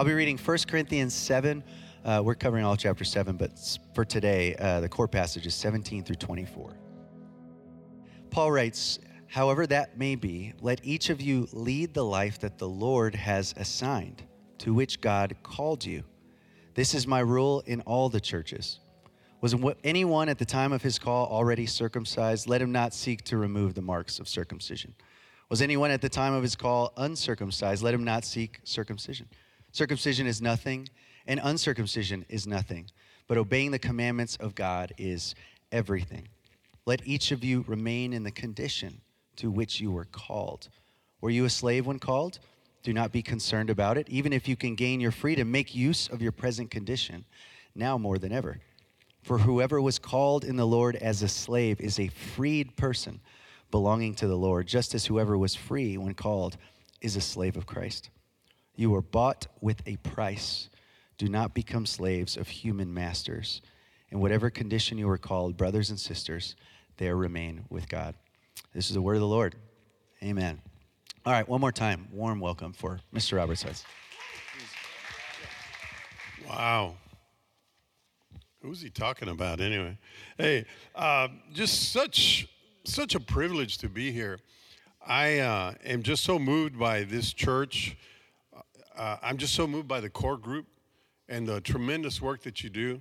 I'll be reading 1 Corinthians 7. Uh, we're covering all chapter 7, but for today, uh, the core passage is 17 through 24. Paul writes, However that may be, let each of you lead the life that the Lord has assigned, to which God called you. This is my rule in all the churches. Was anyone at the time of his call already circumcised? Let him not seek to remove the marks of circumcision. Was anyone at the time of his call uncircumcised? Let him not seek circumcision. Circumcision is nothing, and uncircumcision is nothing, but obeying the commandments of God is everything. Let each of you remain in the condition to which you were called. Were you a slave when called? Do not be concerned about it. Even if you can gain your freedom, make use of your present condition, now more than ever. For whoever was called in the Lord as a slave is a freed person belonging to the Lord, just as whoever was free when called is a slave of Christ. You were bought with a price. Do not become slaves of human masters. In whatever condition you were called, brothers and sisters, there remain with God. This is the word of the Lord. Amen. All right, one more time. Warm welcome for Mr. Robert Saenz. Wow. Who's he talking about anyway? Hey, uh, just such such a privilege to be here. I uh, am just so moved by this church. Uh, I'm just so moved by the core group and the tremendous work that you do.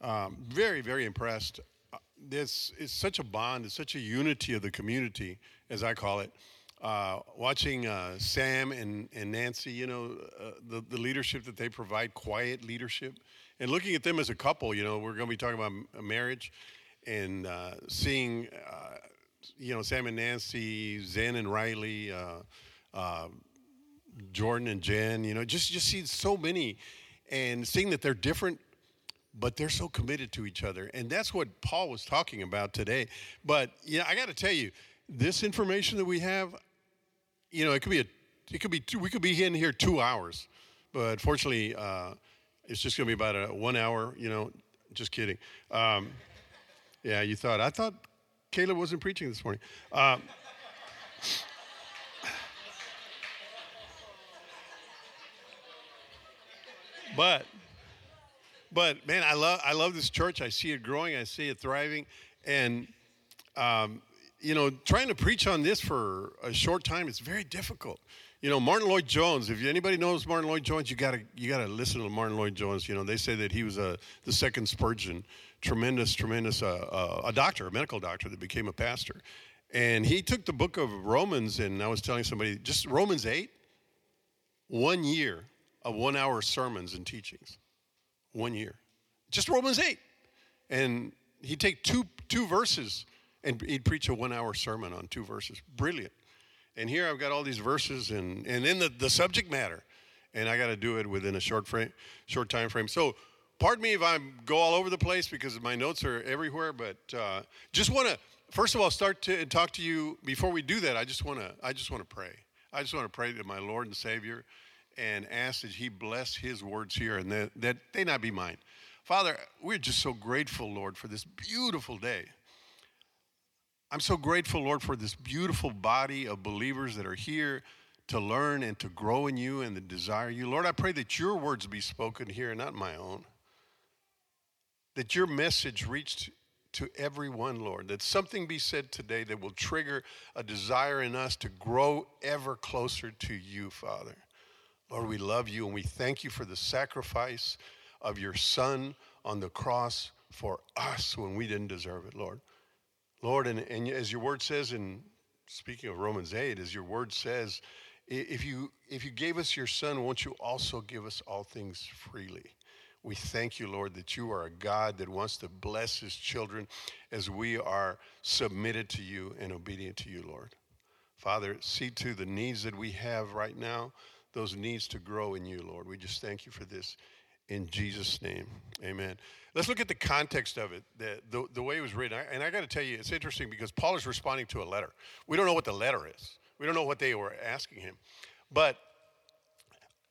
Um, very, very impressed. Uh, this is such a bond, it's such a unity of the community, as I call it. Uh, watching uh, Sam and, and Nancy, you know, uh, the, the leadership that they provide, quiet leadership, and looking at them as a couple, you know, we're going to be talking about marriage and seeing, you know, Sam and Nancy, Zen and Riley, Jordan and Jen, you know, just, just see so many and seeing that they're different but they're so committed to each other. And that's what Paul was talking about today. But yeah, I got to tell you, this information that we have, you know, it could be a, it could be two, we could be in here two hours, but fortunately, uh, it's just going to be about a one hour. You know, just kidding. Um, yeah, you thought I thought Caleb wasn't preaching this morning. Uh, but but man, I love I love this church. I see it growing. I see it thriving, and um, you know, trying to preach on this for a short time is very difficult. You know, Martyn Lloyd-Jones. If anybody knows Martyn Lloyd-Jones, you gotta you gotta listen to Martyn Lloyd-Jones. You know, they say that he was a the second Spurgeon, tremendous, tremendous, uh, uh, a doctor, a medical doctor that became a pastor, and he took the book of Romans. And I was telling somebody just Romans eight, one year one hour sermons and teachings, one year, just Romans eight, and he'd take two two verses and he'd preach a one hour sermon on two verses. Brilliant. And here I've got all these verses and, and in the, the subject matter. And I got to do it within a short frame, short time frame. So pardon me if I go all over the place because my notes are everywhere, but uh, just want to, first of all, start to talk to you. Before we do that, I just want to, I just want to pray. I just want to pray to my Lord and Savior and ask that He bless His words here and that, that they not be mine. Father, we're just so grateful, Lord, for this beautiful day. I'm so grateful, Lord, for this beautiful body of believers that are here to learn and to grow in you and to desire you. Lord, I pray that your words be spoken here, not my own. That your message reached to everyone, Lord. That something be said today that will trigger a desire in us to grow ever closer to you, Father. Lord, we love you and we thank you for the sacrifice of your Son on the cross for us when we didn't deserve it, Lord. Lord, and, and as your word says in speaking of Romans 8, as your word says, if you if you gave us your son, won't you also give us all things freely? We thank you, Lord, that you are a God that wants to bless his children as we are submitted to you and obedient to you, Lord. Father, see to the needs that we have right now, those needs to grow in you, Lord. We just thank you for this in Jesus' name. Amen. Let's look at the context of it, the, the, the way it was written. And I got to tell you, it's interesting because Paul is responding to a letter. We don't know what the letter is, we don't know what they were asking him. But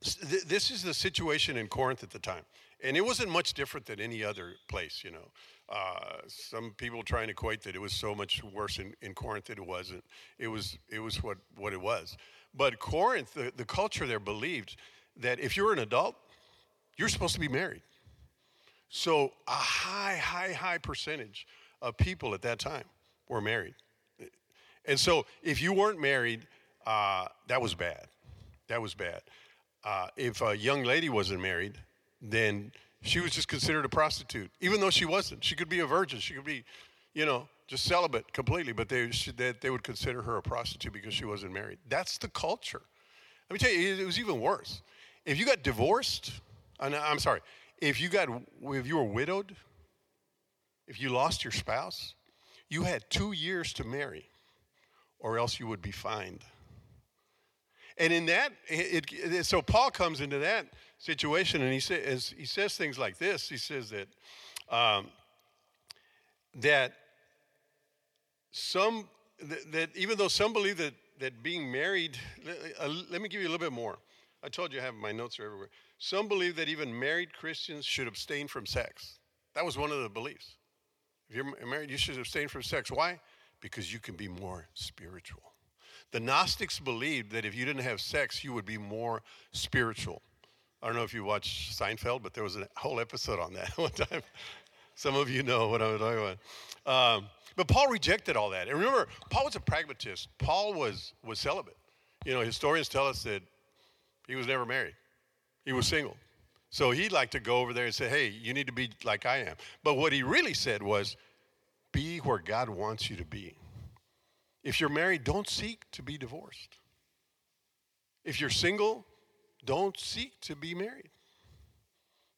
th- this is the situation in Corinth at the time. And it wasn't much different than any other place, you know. Uh, some people try and equate that it was so much worse in, in Corinth that it wasn't. It was, it was what, what it was. But Corinth, the, the culture there believed that if you're an adult, you're supposed to be married. So a high, high, high percentage of people at that time were married. And so if you weren't married, uh, that was bad. That was bad. Uh, if a young lady wasn't married, then she was just considered a prostitute, even though she wasn't. She could be a virgin. She could be, you know, just celibate completely, but they, they, they would consider her a prostitute because she wasn't married. That's the culture. Let me tell you, it was even worse. If you got divorced, I'm sorry, if you got if you were widowed, if you lost your spouse, you had two years to marry, or else you would be fined. And in that, it, it, so Paul comes into that situation, and he says he says things like this. He says that um, that some that, that, even though some believe that that being married, uh, let me give you a little bit more. I told you I have my notes are everywhere. Some believe that even married Christians should abstain from sex. That was one of the beliefs. If you're married, you should abstain from sex. Why? Because you can be more spiritual. The Gnostics believed that if you didn't have sex, you would be more spiritual. I don't know if you watched Seinfeld, but there was a whole episode on that one time. Some of you know what I'm talking about. Um, but Paul rejected all that. And remember, Paul was a pragmatist. Paul was, was celibate. You know, historians tell us that he was never married. He was single. So he'd like to go over there and say, hey, you need to be like I am. But what he really said was, be where God wants you to be. If you're married, don't seek to be divorced. If you're single, don't seek to be married.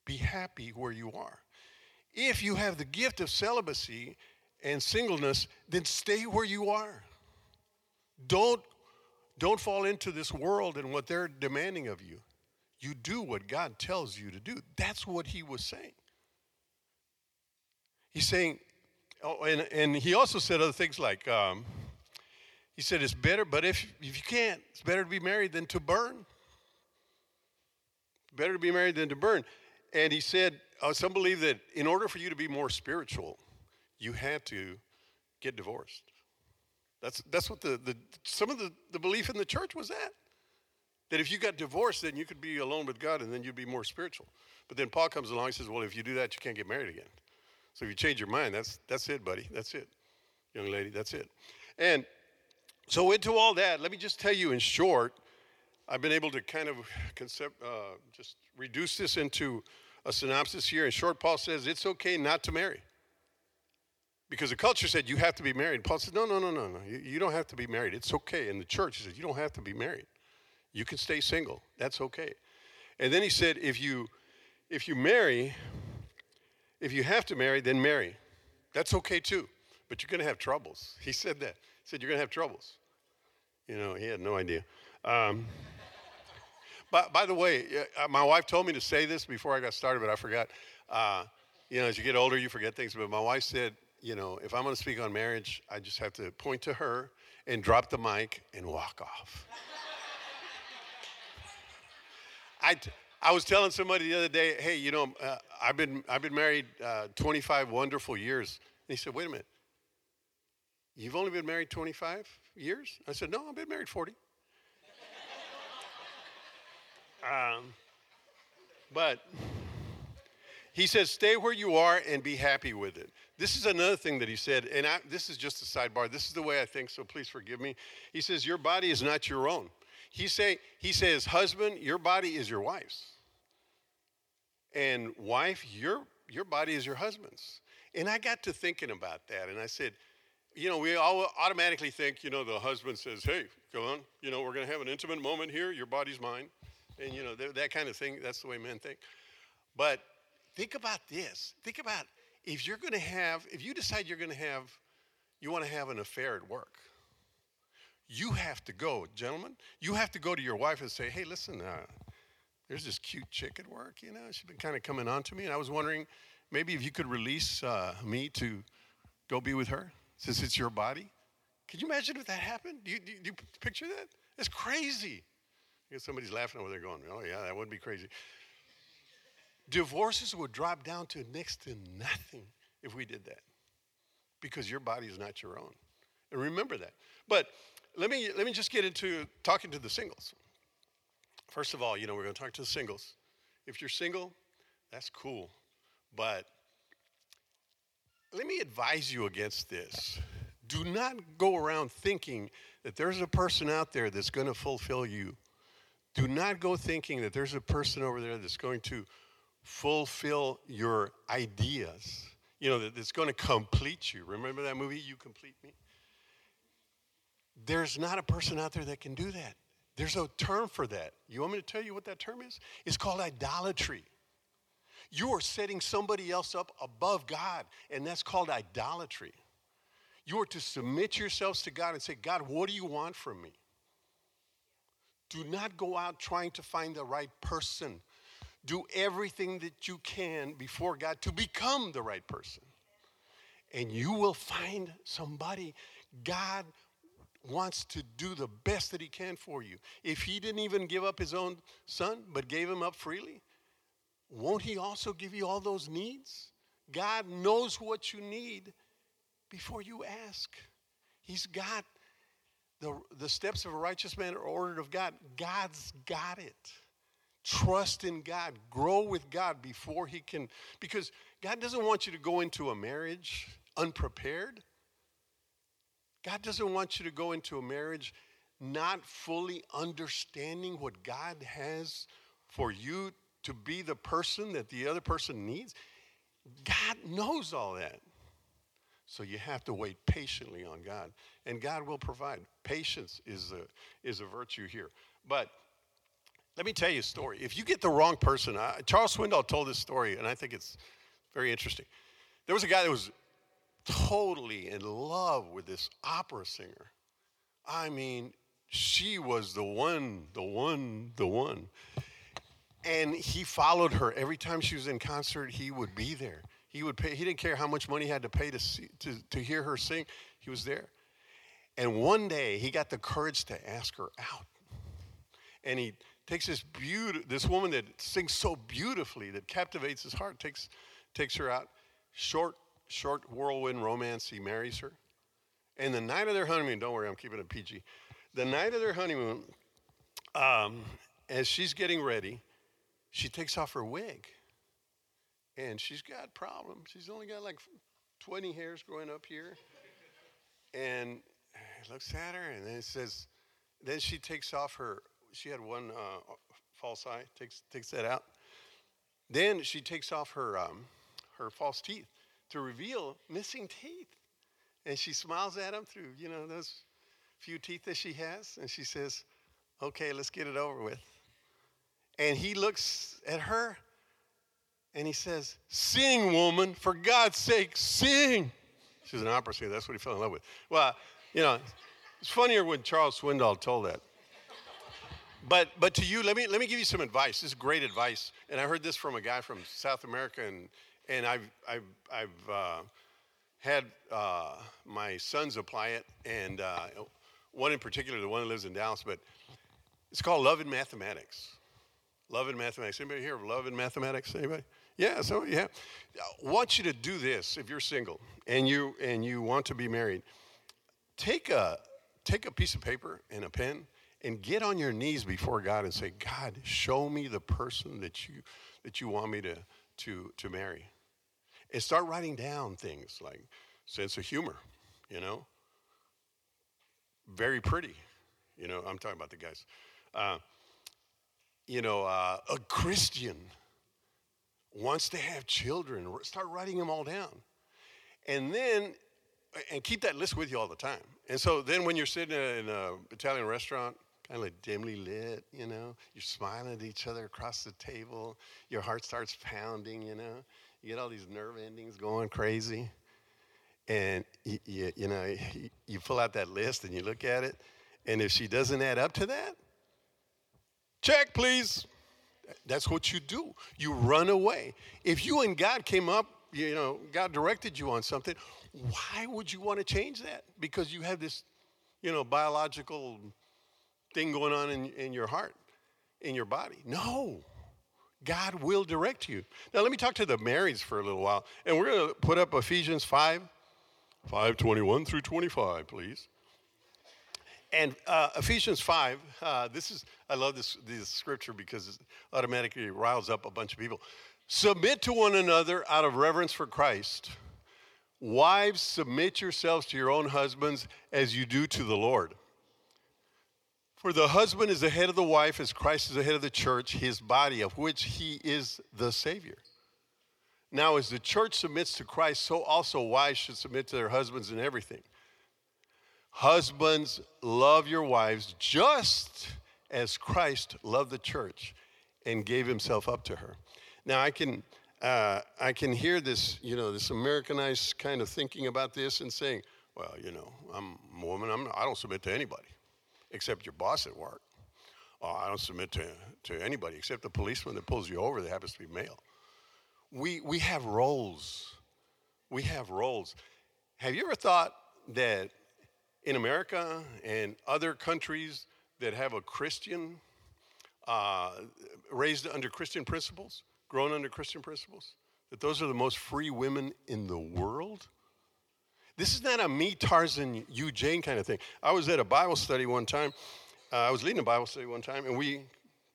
Be happy where you are. If you have the gift of celibacy and singleness, then stay where you are. Don't, don't fall into this world and what they're demanding of you. You do what God tells you to do. That's what he was saying. He's saying, oh, and, and he also said other things like, um, he said, it's better, but if, if you can't, it's better to be married than to burn. Better to be married than to burn. And he said, uh, some believe that in order for you to be more spiritual, you had to get divorced. That's, that's what the, the some of the, the belief in the church was that. That if you got divorced, then you could be alone with God and then you'd be more spiritual. But then Paul comes along and says, Well, if you do that, you can't get married again. So if you change your mind, that's, that's it, buddy. That's it. Young lady, that's it. And so, into all that, let me just tell you in short, I've been able to kind of concept, uh, just reduce this into a synopsis here. In short, Paul says it's okay not to marry. Because the culture said you have to be married. Paul said, no, no, no, no, no. You, don't have to be married. It's okay. In the church, said, you don't have to be married. You can stay single. That's okay. And then he said, if you if you marry, if you have to marry, then marry. That's okay too. But you're going to have troubles. He said that. He said you're going to have troubles. You know, he had no idea. Um, but by the way, uh, my wife told me to say this before I got started, but I forgot. Uh, you know, as you get older, you forget things. But my wife said, you know, if I'm going to speak on marriage, I just have to point to her and drop the mic and walk off. I, I was telling somebody the other day, hey, you know, uh, I've been I've been married uh, 25 wonderful years. And he said, wait a minute, you've only been married 25 years? I said, no, I've been married 40. Um, but he says, stay where you are and be happy with it. This is another thing that he said, and I, this is just a sidebar. This is the way I think, so please forgive me. He says, Your body is not your own. He, say, he says, Husband, your body is your wife's. And wife, your, your body is your husband's. And I got to thinking about that, and I said, you know, we all automatically think, you know, the husband says, hey, go on, you know, we're going to have an intimate moment here, your body's mine. And, you know, that, kind of thing, that's the way men think. But think about this. Think about if you're going to have, if you decide you're going to have, you want to have an affair at work, you have to go, gentlemen, you have to go to your wife and say, hey, listen, uh, there's this cute chick at work, you know, she's been kind of coming on to me, and I was wondering maybe if you could release uh, me to go be with her since it's your body. Can you imagine if that happened? Do you, do you, do you picture that? It's crazy. Somebody's laughing over there going, oh, yeah, that would be crazy. Divorces would drop down to next to nothing if we did that because your body is not your own. And remember that. But let me, let me just get into talking to the singles. First of all, you know, we're going to talk to the singles. If you're single, that's cool. But let me advise you against this. Do not go around thinking that there's a person out there that's going to fulfill you. Do not go thinking that there's a person over there that's going to fulfill your ideas. You know, that it's going to complete you. Remember that movie, You Complete Me? There's not a person out there that can do that. There's a term for that. You want me to tell you what that term is? It's called idolatry. You are setting somebody else up above God, and that's called idolatry. You are to submit yourselves to God and say, God, what do you want from me? Do not go out trying to find the right person. Do everything that you can before God to become the right person. And you will find somebody God wants to do the best that He can for you. If He didn't even give up His own Son, but gave Him up freely, won't He also give you all those needs? God knows what you need before you ask. He's got the, the steps of a righteous man are ordered of God. God's got it. Trust in God. Grow with God before He can. Because God doesn't want you to go into a marriage unprepared. God doesn't want you to go into a marriage not fully understanding what God has for you to be the person that the other person needs. God knows all that. So you have to wait patiently on God, and God will provide. Patience is a, is a virtue here. But let me tell you a story. If you get the wrong person, uh, Charles Swindoll told this story, and I think it's very interesting. There was a guy that was totally in love with this opera singer. I mean, she was the one, the one, the one. And he followed her every time she was in concert. He would be there. He would pay. He didn't care how much money he had to pay to see, to, to hear her sing. He was there. And one day he got the courage to ask her out. And he takes this beauty, this woman that sings so beautifully that captivates his heart, takes takes her out. Short, short whirlwind romance. He marries her. And the night of their honeymoon, don't worry, I'm keeping it PG. The night of their honeymoon, um, as she's getting ready, she takes off her wig. And she's got problems. She's only got like 20 hairs growing up here. And he looks at her and then it says, then she takes off her, she had one uh, false eye, takes, takes that out. Then she takes off her, um, her false teeth to reveal missing teeth. And she smiles at him through, you know, those few teeth that she has. And she says, okay, let's get it over with. And he looks at her and he says, Sing, woman, for God's sake, sing. She's an opera singer. That's what he fell in love with. Well, you know, it's funnier when Charles Swindoll told that. But, but to you, let me, let me give you some advice. This is great advice. And I heard this from a guy from South America, and, and I've, I've, I've uh, had uh, my sons apply it, and uh, one in particular, the one that lives in Dallas, but it's called Love in Mathematics. Love in Mathematics. Anybody here of Love in Mathematics? Anybody? Yeah, so yeah. I want you to do this if you're single and you and you want to be married. Take a take a piece of paper and a pen and get on your knees before God and say, God, show me the person that you that you want me to to to marry. And start writing down things like sense of humor, you know. Very pretty, you know. I'm talking about the guys. Uh, you know, uh, a Christian wants to have children. Start writing them all down. And then, and keep that list with you all the time. And so then when you're sitting in an Italian restaurant, kind of dimly lit, you know, you're smiling at each other across the table, your heart starts pounding, you know, you get all these nerve endings going crazy. And, you, you, you know, you pull out that list and you look at it, and if she doesn't add up to that, Check, please. That's what you do. You run away. If you and God came up, you know, God directed you on something, why would you want to change that? Because you have this, you know, biological thing going on in, in your heart, in your body. No. God will direct you. Now let me talk to the marrieds for a little while. And we're going to put up Ephesians 5, 521 through 25, please. And uh, Ephesians 5, uh, this is, I love this, this scripture because it automatically riles up a bunch of people. Submit to one another out of reverence for Christ. Wives, submit yourselves to your own husbands as you do to the Lord. For the husband is the head of the wife, as Christ is the head of the church, his body, of which he is the Savior. Now, as the church submits to Christ, so also wives should submit to their husbands in everything. Husbands, love your wives just as Christ loved the church and gave himself up to her. Now, I can, uh, I can hear this, you know, this Americanized kind of thinking about this and saying, well, you know, I'm a woman, I'm, I don't submit to anybody except your boss at work. Oh, I don't submit to, to anybody except the policeman that pulls you over that happens to be male we, we have roles. We have roles. Have you ever thought that in America and other countries that have a Christian, uh, raised under Christian principles, grown under Christian principles, that those are the most free women in the world? This is not a me, Tarzan, you, Jane kind of thing. I was at a Bible study one time. Uh, I was leading a Bible study one time, and we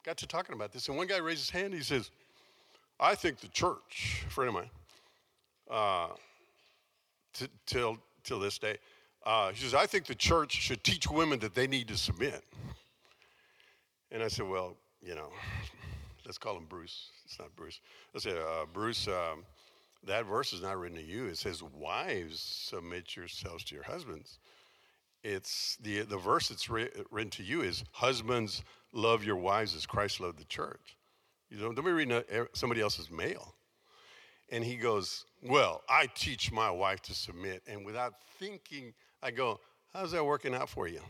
got to talking about this. And one guy raised his hand. He says, I think the church, a friend of mine, uh, t- till, till this day, uh, he says, I think the church should teach women that they need to submit. And I said, well, you know, let's call him Bruce. It's not Bruce. I said, uh, Bruce, um, that verse is not written to you. It says, wives, submit yourselves to your husbands. It's the, the verse that's written to you is, husbands, love your wives as Christ loved the church. You know, don't be reading somebody else's mail. And he goes, Well, I teach my wife to submit. And without thinking, I go, How's that working out for you?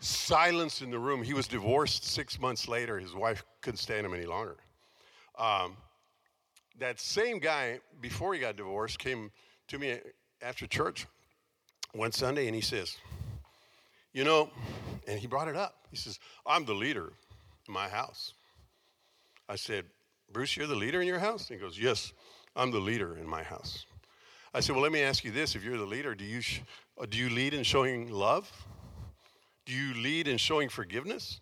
Silence in the room. He was divorced six months later. His wife couldn't stand him any longer. Um, that same guy, before he got divorced, came to me after church one Sunday and he says, You know, and he brought it up. He says, I'm the leader in my house. I said, Bruce, you're the leader in your house? he goes, Yes, I'm the leader in my house. I said, Well, let me ask you this. If you're the leader, do you, sh- uh, do you lead in showing love? Do you lead in showing forgiveness?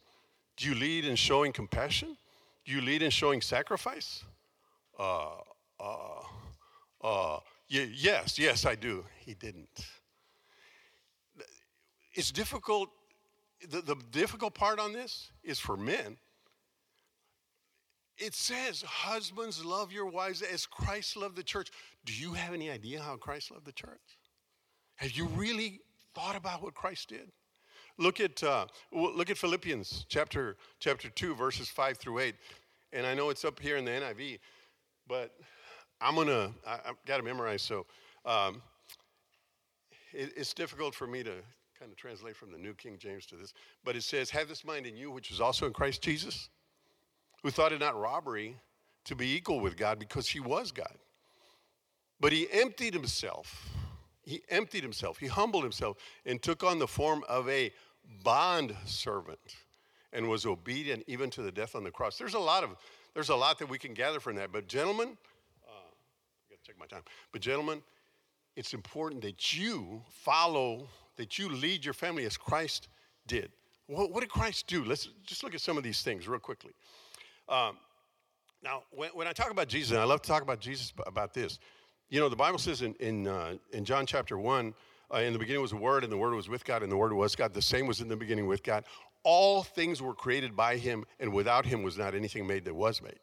Do you lead in showing compassion? Do you lead in showing sacrifice? Uh, uh, uh, y- yes, yes, I do. He didn't. It's difficult. The, the difficult part on this is for men it says, Husbands, love your wives as Christ loved the church. Do you have any idea how Christ loved the church? Have you really thought about what Christ did? Look at, uh, look at Philippians chapter, chapter 2, verses 5 through 8. And I know it's up here in the NIV, but I'm going to, I've got to memorize, so um, it, it's difficult for me to kind of translate from the New King James to this. But it says, Have this mind in you, which is also in Christ Jesus who thought it not robbery to be equal with God because he was God. But he emptied himself. He emptied himself. He humbled himself and took on the form of a bond servant and was obedient even to the death on the cross. There's a lot of there's a lot that we can gather from that. But gentlemen, uh, I got to check my time. But gentlemen, it's important that you follow, that you lead your family as Christ did. What, what did Christ do? Let's just look at some of these things real quickly. Um, now, when, when, I talk about Jesus, and I love to talk about Jesus about this, you know, the Bible says in, in, uh, in John chapter 1, uh, in the beginning was the Word, and the Word was with God, and the Word was God. The same was in the beginning with God. All things were created by Him, and without Him was not anything made that was made.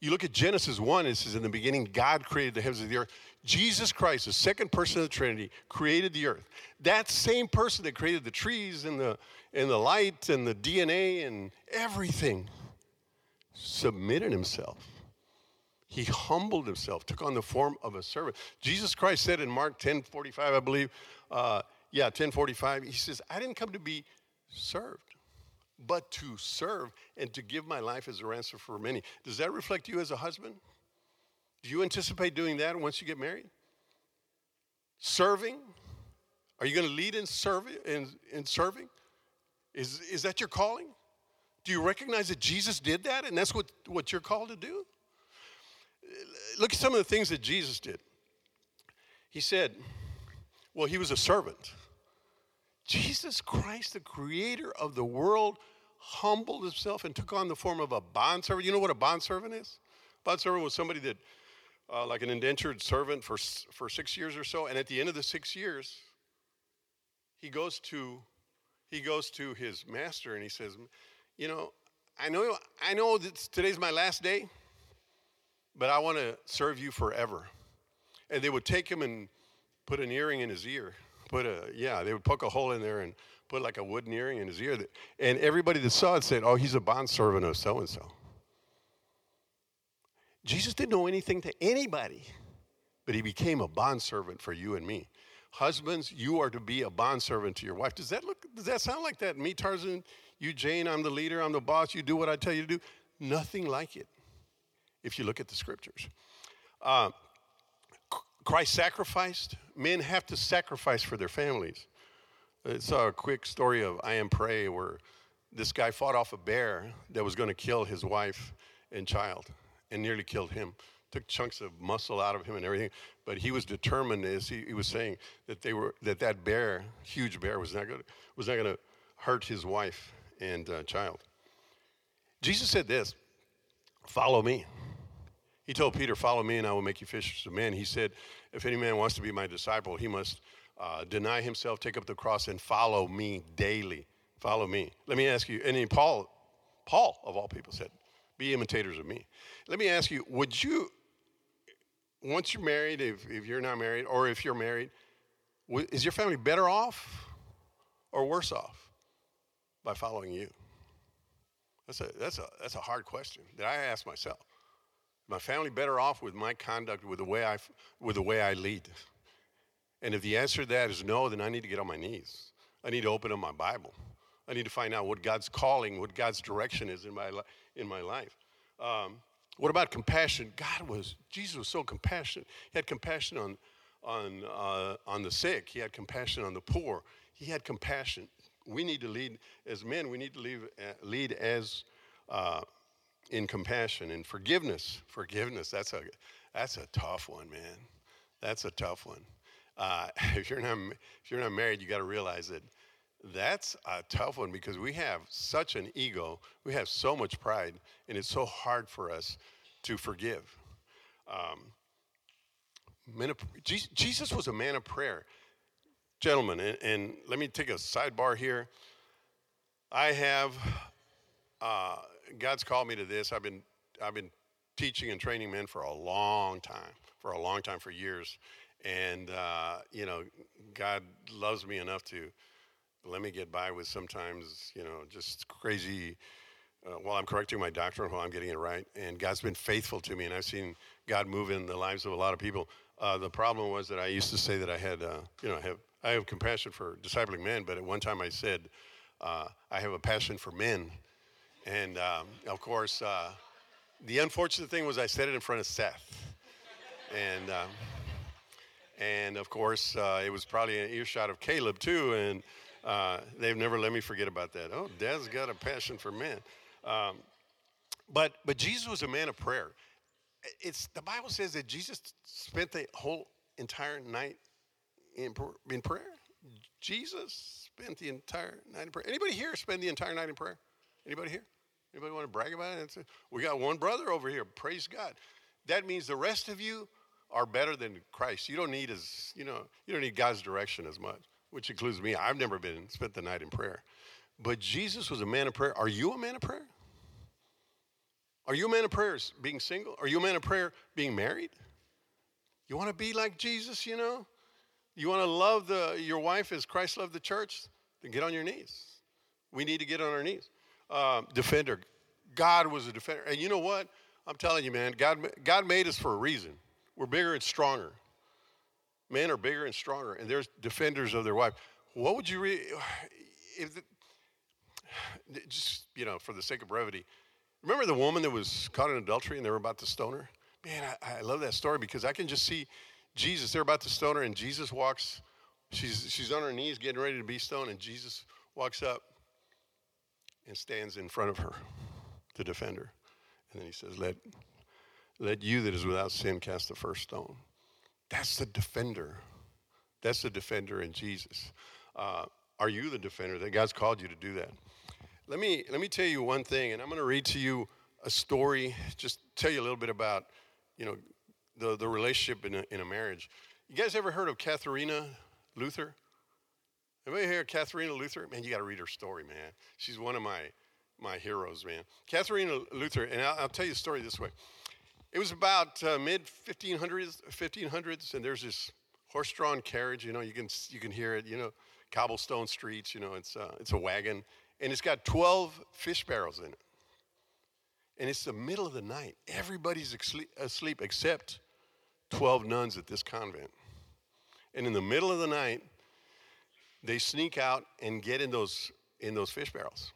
You look at Genesis 1, it says, In the beginning, God created the heavens and the earth. Jesus Christ, the second person of the Trinity, created the earth. That same person that created the trees and the, and the light and the DNA and everything submitted himself. He humbled himself, took on the form of a servant. Jesus Christ said in Mark 10 45, I believe, uh, yeah, 10 45, he says, I didn't come to be served, but to serve and to give my life as a ransom for many. Does that reflect you as a husband? Do you anticipate doing that once you get married? Serving? Are you going to lead in serving? In, in serving? Is, is that your calling? Do you recognize that Jesus did that and that's what, what you're called to do? Look at some of the things that Jesus did. He said, well, he was a servant. Jesus Christ, the creator of the world, humbled himself and took on the form of a bondservant. You know what a bondservant is? A bondservant was somebody that, uh, like an indentured servant for, for six years or so, and at the end of the six years, he goes to he goes to his master and he says, "You know, I know I know that today's my last day, but I want to serve you forever." And they would take him and put an earring in his ear. Put a yeah, they would poke a hole in there and put like a wooden earring in his ear. And everybody that saw it said, "Oh, he's a bondservant of so and so." Jesus didn't know anything to anybody, but he became a bondservant for you and me. Husbands, you are to be a bondservant to your wife. Does that look does that sound like that? Me, Tarzan, you, Jane, I'm the leader, I'm the boss, you do what I tell you to do. Nothing like it, if you look at the scriptures. Uh, Christ sacrificed. Men have to sacrifice for their families. I saw a quick story of I Am Pray where this guy fought off a bear that was going to kill his wife and child and nearly killed him. Took chunks of muscle out of him and everything, but he was determined, as he, he was saying, that they were that that bear, huge bear, was not going was not going to hurt his wife and uh, child. Jesus said this: "Follow me." He told Peter, Follow me, and I will make you fishers of men. He said, If any man wants to be my disciple, he must uh, deny himself, take up the cross, and follow me daily. Follow me. Let me ask you, and then Paul, Paul of all people said, Be imitators of me. Let me ask you, would you, once you're married, if, if you're not married, or if you're married, is your family better off or worse off by following you? That's a, that's a, that's a hard question that I ask myself my family better off with my conduct, with the way I, with the way I lead? And if the answer to that is no, then I need to get on my knees. I need to open up my Bible. I need to find out what God's calling, what God's direction is in my, in my life. Um, what about compassion? God was, Jesus was so compassionate. He had compassion on, on, uh, on the sick, He had compassion on the poor, He had compassion. We need to lead as men, we need to lead, uh, lead as uh, in compassion and forgiveness. Forgiveness, that's a, that's a tough one, man. That's a tough one. Uh, if, you're not, if you're not married, you got to realize that that's a tough one because we have such an ego, we have so much pride, and it's so hard for us to forgive. Um, of, Jesus was a man of prayer. Gentlemen, and, and let me take a sidebar here. I have uh, God's called me to this. I've been I've been teaching and training men for a long time, for a long time, for years, and uh, you know, God loves me enough to let me get by with sometimes you know just crazy. Uh, while I'm correcting my doctrine, while I'm getting it right, and God's been faithful to me, and I've seen God move in the lives of a lot of people. Uh, the problem was that I used to say that I had, uh, you know, I have I have compassion for discipling men, but at one time I said uh, I have a passion for men and um, of course, uh, the unfortunate thing was I said it in front of Seth. And, um, and of course, uh, it was probably an earshot of Caleb too. And uh, they've never let me forget about that. Oh, Dad's got a passion for men. Um, but, but Jesus was a man of prayer. It's, the Bible says that Jesus spent the whole entire night in, in prayer. Jesus spent the entire night in prayer. Anybody here spend the entire night in prayer? Anybody here? Anybody want to brag about it? We got one brother over here. Praise God. That means the rest of you are better than Christ. You don't need as you know. You don't need God's direction as much, which includes me. I've never been spent the night in prayer, but Jesus was a man of prayer. Are you a man of prayer? Are you a man of prayer being single? Are you a man of prayer being married? You want to be like Jesus, you know? You want to love the, your wife as Christ loved the church? Then get on your knees. We need to get on our knees uh, defender. God was a defender. And you know what? I'm telling you, man, God, God made us for a reason. We're bigger and stronger. Men are bigger and stronger, and they're defenders of their wife. What would you read? If the, just you know, for the sake of brevity, remember the woman that was caught in adultery and they were about to stone her? Man, I, I love that story because I can just see Jesus. They're about to stone her, and Jesus walks. She's she's on her knees getting ready to be stoned, and Jesus walks up and stands in front of her to defend her. And then he says, Let, let you that is without sin cast the first stone. That's the defender. That's the defender in Jesus. Uh, are you the defender? That God's called you to do that. Let me let me tell you one thing, and I'm going to read to you a story. Just tell you a little bit about, you know, the the relationship in a, in a marriage. You guys ever heard of Katharina Luther? Anybody hear Katharina Luther? Man, you got to read her story, man. She's one of my my heroes, man. Katharina Luther, and I'll, I'll tell you the story this way. It was about uh, mid 1500s, 1500s, and there's this horse-drawn carriage. You know, you can you can hear it. You know, cobblestone streets. You know, it's uh, it's a wagon, and it's got 12 fish barrels in it. And it's the middle of the night. Everybody's asleep except 12 nuns at this convent. And in the middle of the night, they sneak out and get in those in those fish barrels,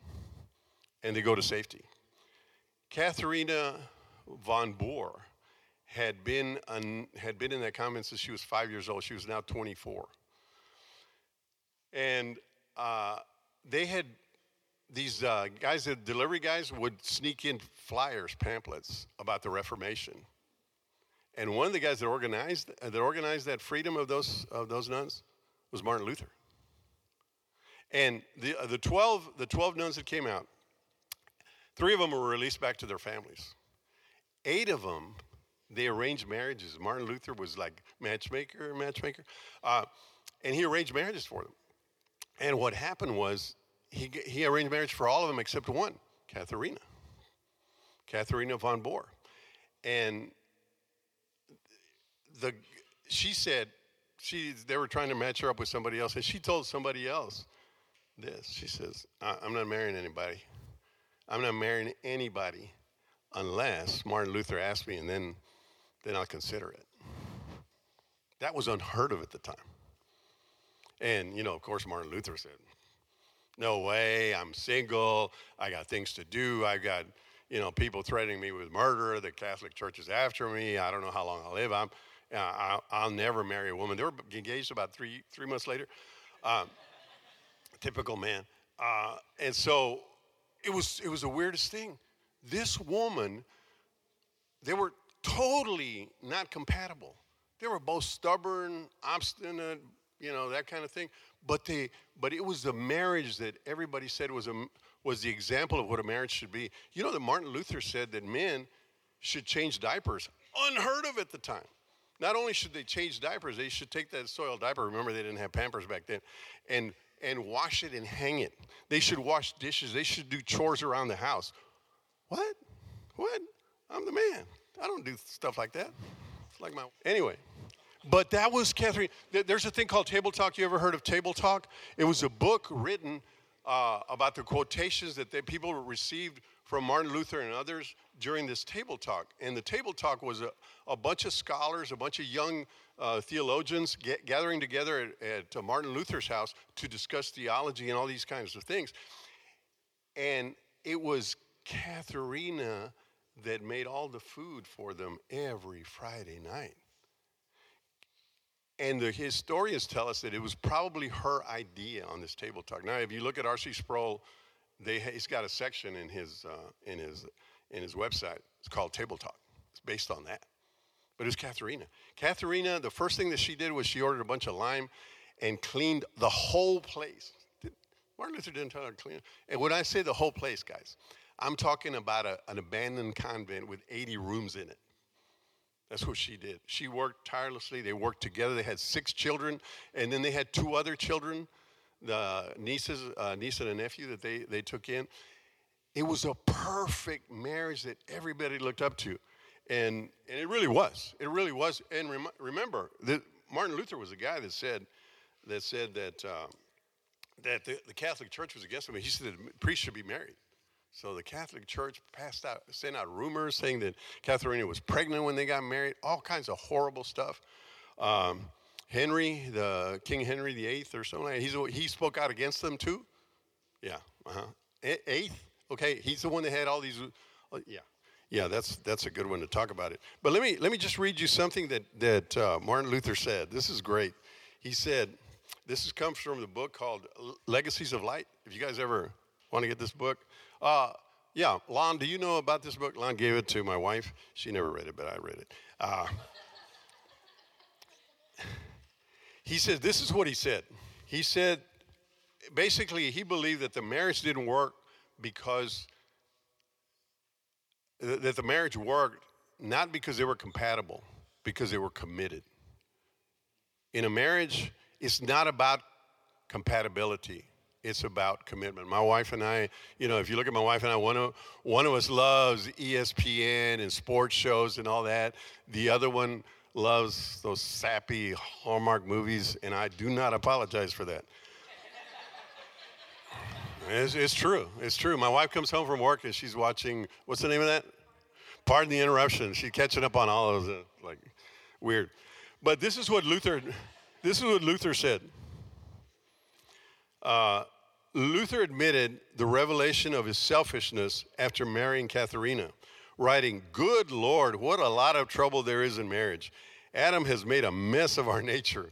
and they go to safety. Katharina von Bora had been, un, had been in that convent since she was five years old. She was now 24. And uh, they had, these uh, guys, the delivery guys, would sneak in flyers, pamphlets about the Reformation. And one of the guys that organized, uh, that organized that freedom of those, of those nuns was Martin Luther. And the, uh, the, 12, the 12 nuns that came out, three of them were released back to their families. Eight of them, they arranged marriages. Martin Luther was like matchmaker, matchmaker, uh, and he arranged marriages for them. And what happened was he, he arranged marriage for all of them except one, Katharina, Katharina von Bora. And the, she said, she, they were trying to match her up with somebody else, and she told somebody else this. She says, I'm not marrying anybody. I'm not marrying anybody unless Martin Luther asked me, and then, then I'll consider it. That was unheard of at the time. And, you know, of course, Martin Luther said, No way, I'm single, I got things to do, I've got, you know, people threatening me with murder, the Catholic Church is after me, I don't know how long I'll live, I'm, uh, I'll, never marry a woman. They were engaged about three, three months later. Um, typical man. Uh, and so it was, it was the weirdest thing this woman, they were totally not compatible. They were both stubborn, obstinate, you know, that kind of thing. But they, but it was the marriage that everybody said was a, was the example of what a marriage should be. You know that Martin Luther said that men should change diapers, unheard of at the time. Not only should they change diapers, they should take that soiled diaper. Remember, they didn't have Pampers back then, and and wash it and hang it. They should wash dishes. They should do chores around the house. What? What? I'm the man. I don't do stuff like that. It's like my. Anyway, but that was Catherine. There's a thing called Table Talk. You ever heard of Table Talk? It was a book written uh, about the quotations that they, people received from Martin Luther and others during this Table Talk. And the Table Talk was a, a bunch of scholars, a bunch of young uh, theologians get, gathering together at, at uh, Martin Luther's house to discuss theology and all these kinds of things. And it was Katharina that made all the food for them every Friday night. And the historians tell us that it was probably her idea on this table talk. Now, if you look at R.C. Sproul, they, he's got a section in his, uh, in, his, in his website. It's called Table Talk. It's based on that. But it was Katharina. Katharina, the first thing that she did was she ordered a bunch of lime and cleaned the whole place. Martin Luther didn't tell her to clean it. And when I say the whole place, guys, I'm talking about a, an abandoned convent with 80 rooms in it. That's what she did. She worked tirelessly. They worked together. They had six children, and then they had two other children, the nieces, uh, niece and a nephew that they, they took in. It was a perfect marriage that everybody looked up to. And, and it really was. It really was. And rem- remember, that Martin Luther was a guy that said that, said that, uh, that the, the Catholic Church was against him. He said that priests should be married. So the Catholic Church passed out, sent out rumors saying that Katharina was pregnant when they got married, all kinds of horrible stuff. Um, Henry, the King Henry VIII or something like that, he spoke out against them too. Yeah, uh-huh. Eighth, okay, he's the one that had all these, uh, yeah. Yeah, that's that's a good one to talk about it. But let me let me just read you something that that uh, Martin Luther said. This is great. He said, "This comes from the book called Legacies of Light. If you guys ever want to get this book, uh, yeah, Lon, do you know about this book? Lon gave it to my wife. She never read it, but I read it. Uh, he said, This is what he said. He said, basically, he believed that the marriage didn't work because that the marriage worked not because they were compatible, because they were committed. In a marriage, it's not about compatibility. It's about commitment. My wife and I, you know, if you look at my wife and I, one of, one of us loves ESPN and sports shows and all that. The other one loves those sappy Hallmark movies, and I do not apologize for that. It's, it's, true. It's true. My wife comes home from work and she's watching, what's the name of that? Pardon the interruption. She's catching up on all of the, like, weird. But this is what Luther, this is what Luther said. Uh, Luther admitted the revelation of his selfishness after marrying Katharina, writing, Good Lord, what a lot of trouble there is in marriage. Adam has made a mess of our nature.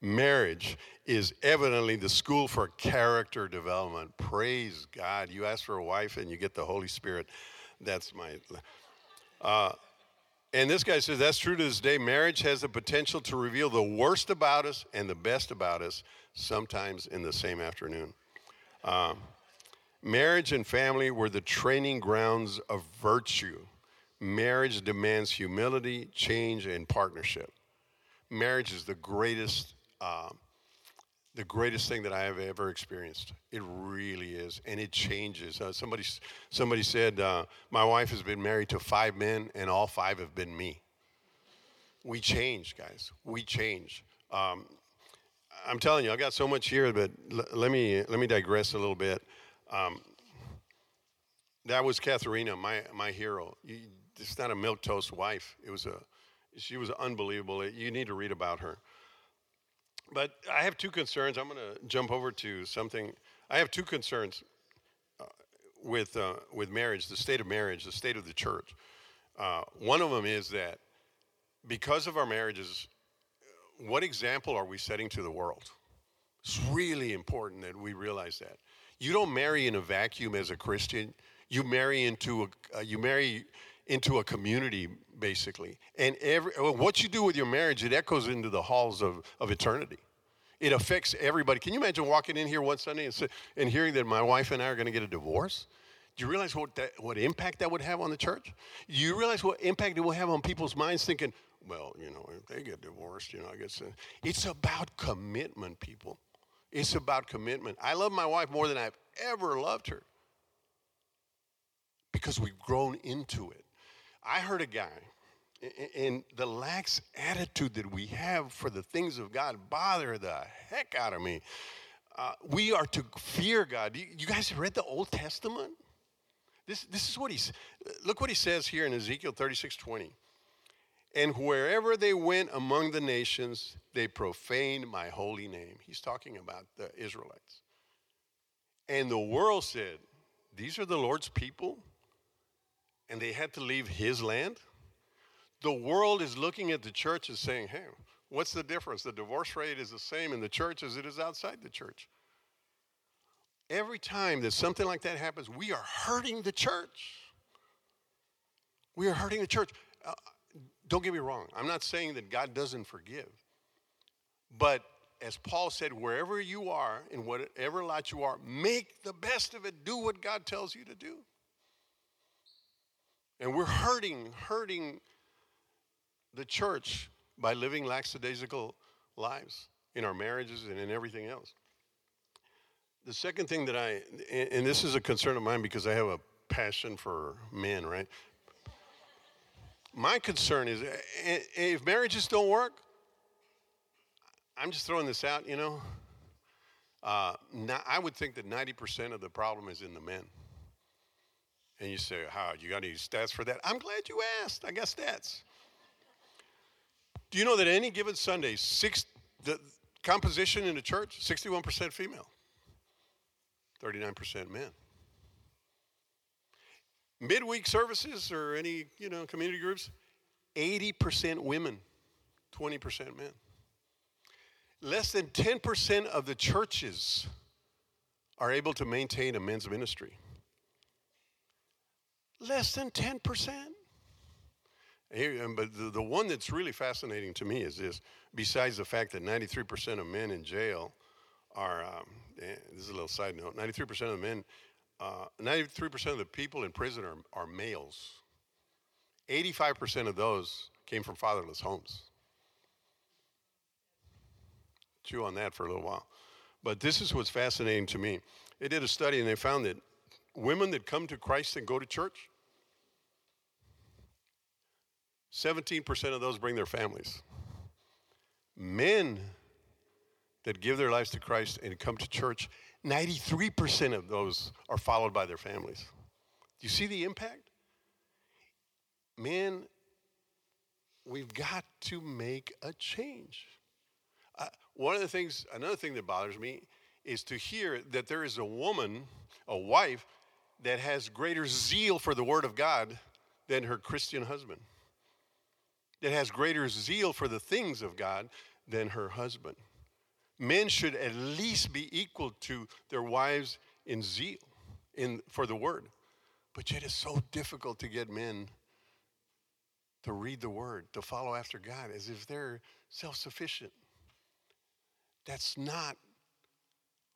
Marriage is evidently the school for character development. Praise God. You ask for a wife and you get the Holy Spirit. That's my. Uh, and this guy says that's true to this day. Marriage has the potential to reveal the worst about us and the best about us, sometimes in the same afternoon. Um, marriage and family were the training grounds of virtue. Marriage demands humility, change, and partnership. Marriage is the greatest um, the greatest thing that I have ever experienced. It really is, and it changes. Uh, somebody, somebody said, uh, my wife has been married to five men, and all five have been me. We change, guys. We change. Um, I'm telling you, I got so much here, but l- let me let me digress a little bit. Um, that was Katharina, my my hero. You, it's not a milk toast wife. It was a, she was unbelievable. You need to read about her. But I have two concerns. I'm going to jump over to something. I have two concerns uh, with, uh, with marriage, the state of marriage, the state of the church. Uh, one of them is that because of our marriages, what example are we setting to the world? It's really important that we realize that. You don't marry in a vacuum as a Christian. You marry into a, uh, you marry into a community basically. And every, what you do with your marriage, it echoes into the halls of, of eternity. It affects everybody. Can you imagine walking in here one Sunday and, and hearing that my wife and I are going to get a divorce? Do you realize what, that, what impact that would have on the church? Do you realize what impact it will have on people's minds thinking, well, you know, if they get divorced, you know, I guess uh, it's about commitment, people. It's about commitment. I love my wife more than I've ever loved her because we've grown into it. I heard a guy, and the lax attitude that we have for the things of God bother the heck out of me. Uh, we are to fear God. You, guys read the Old Testament? This, this is what he's, look what he says here in Ezekiel 36 20. And wherever they went among the nations, they profaned my holy name. He's talking about the Israelites. And the world said, These are the Lord's people and they had to leave his land, the world is looking at the church and saying, hey, what's the difference? The divorce rate is the same in the church as it is outside the church. Every time that something like that happens, we are hurting the church. We are hurting the church. Uh, don't get me wrong, I'm not saying that God doesn't forgive. But as Paul said, wherever you are, in whatever lot you are, make the best of it. Do what God tells you to do. And we're hurting, hurting the church by living lackadaisical lives in our marriages and in everything else. The second thing that I, and this is a concern of mine because I have a passion for men, right? My concern is if marriages don't work, I'm just throwing this out, you know. Uh, I would think that 90% of the problem is in the men. And you say, How? You got any stats for that? I'm glad you asked. I got stats. Do you know that any given Sunday, six, the composition in the church, 61% female, 39% men. Midweek services or any, you know, community groups, 80% women, 20% men. Less than 10% of the churches are able to maintain a men's ministry. Less than 10%. But the, one that's really fascinating to me is this besides the fact that 93% of men in jail are, um, eh, this is a little side note 93% of the men, uh, 93% of the people in prison are, are males. 85% of those came from fatherless homes. Chew on that for a little while. But this is what's fascinating to me. They did a study and they found that women that come to Christ and go to church, 17% of those bring their families. Men that give their lives to Christ and come to church, 93% of those are followed by their families. Do you see the impact? Man, we've got to make a change. Uh, one of the things, another thing that bothers me is to hear that there is a woman, a wife, that has greater zeal for the Word of God than her Christian husband, that has greater zeal for the things of God than her husband. Men should at least be equal to their wives in zeal in, for the Word. But yet it's so difficult to get men to read the Word, to follow after God, as if they're self sufficient. That's not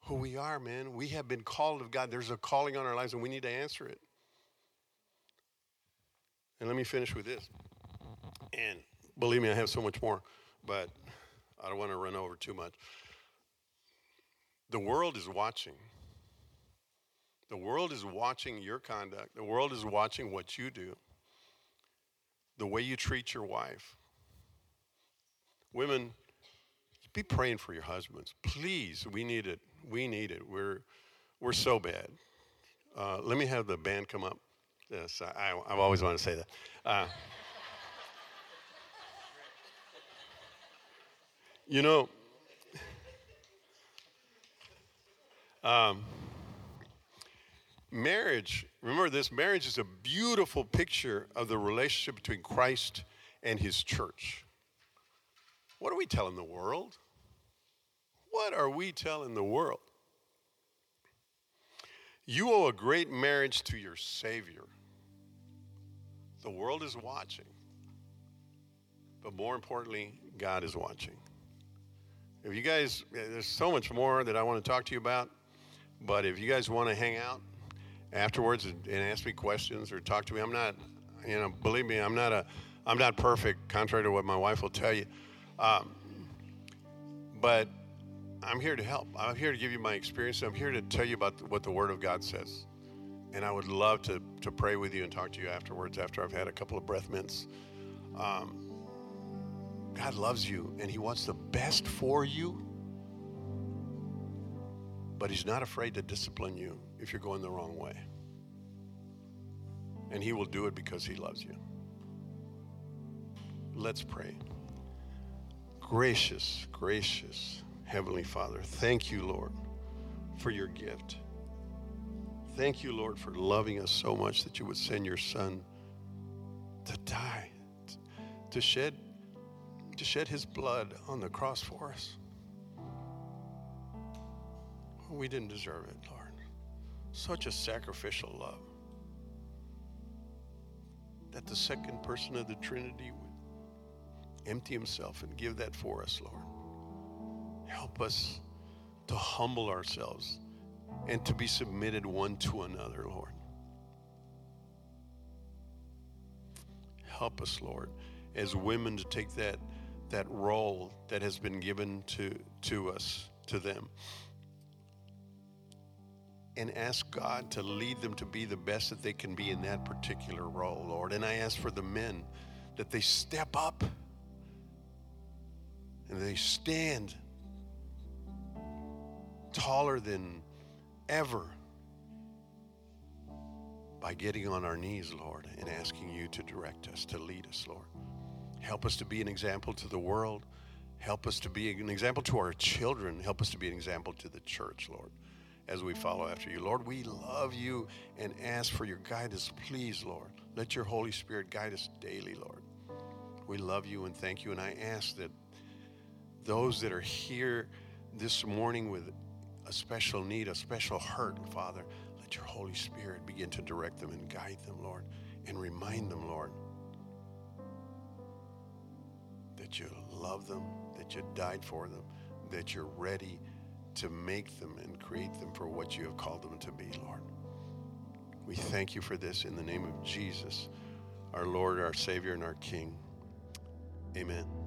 who we are, man. We have been called of God. There's a calling on our lives, and we need to answer it. And let me finish with this. And believe me, I have so much more, but I don't want to run over too much. The world is watching. The world is watching your conduct. The world is watching what you do, the way you treat your wife. Women, be praying for your husbands. Please, we need it. We need it. We're, we're so bad. Uh, let me have the band come up. Yes, I, I, have always wanted to say that. Uh, you know, um, marriage, remember this marriage is a beautiful picture of the relationship between Christ and his church. What are we telling the world? What are we telling the world? You owe a great marriage to your Savior. The world is watching. But more importantly, God is watching. If you guys, there's so much more that I want to talk to you about, but if you guys want to hang out afterwards and, ask me questions or talk to me, I'm not, you know, believe me, I'm not a, I'm not perfect, contrary to what my wife will tell you. Um, but I'm here to help. I'm here to give you my experience. I'm here to tell you about what the Word of God says. And I would love to, to pray with you and talk to you afterwards after I've had a couple of breath mints. Um, God loves you and He wants the best for you, but He's not afraid to discipline you if you're going the wrong way. And He will do it because He loves you. Let's pray. Gracious, gracious Heavenly Father, thank you, Lord, for your gift. Thank you, Lord, for loving us so much that you would send your Son to die, to shed, to shed his blood on the cross for us. We didn't deserve it, Lord. Such a sacrificial love. That the second person of the Trinity would empty himself and give that for us, Lord. Help us to humble ourselves and to be submitted one to another, Lord. Help us, Lord, as women to take that, that role that has been given to, to us, to them, and ask God to lead them to be the best that they can be in that particular role, Lord. And I ask for the men that they step up and they stand taller than ever by getting on our knees, Lord, and asking you to direct us, to lead us, Lord. Help us to be an example to the world. Help us to be an example to our children. Help us to be an example to the church, Lord, as we follow after you. Lord, we love you and ask for your guidance. Please, Lord, let your Holy Spirit guide us daily, Lord. We love you and thank you. And I ask that those that are here this morning with a special need, a special hurt, Father, let your Holy Spirit begin to direct them and guide them, Lord, and remind them, Lord, that you love them, that you died for them, that you're ready to make them and create them for what you have called them to be, Lord. We thank you for this in the name of Jesus, our Lord, our Savior, and our King. Amen.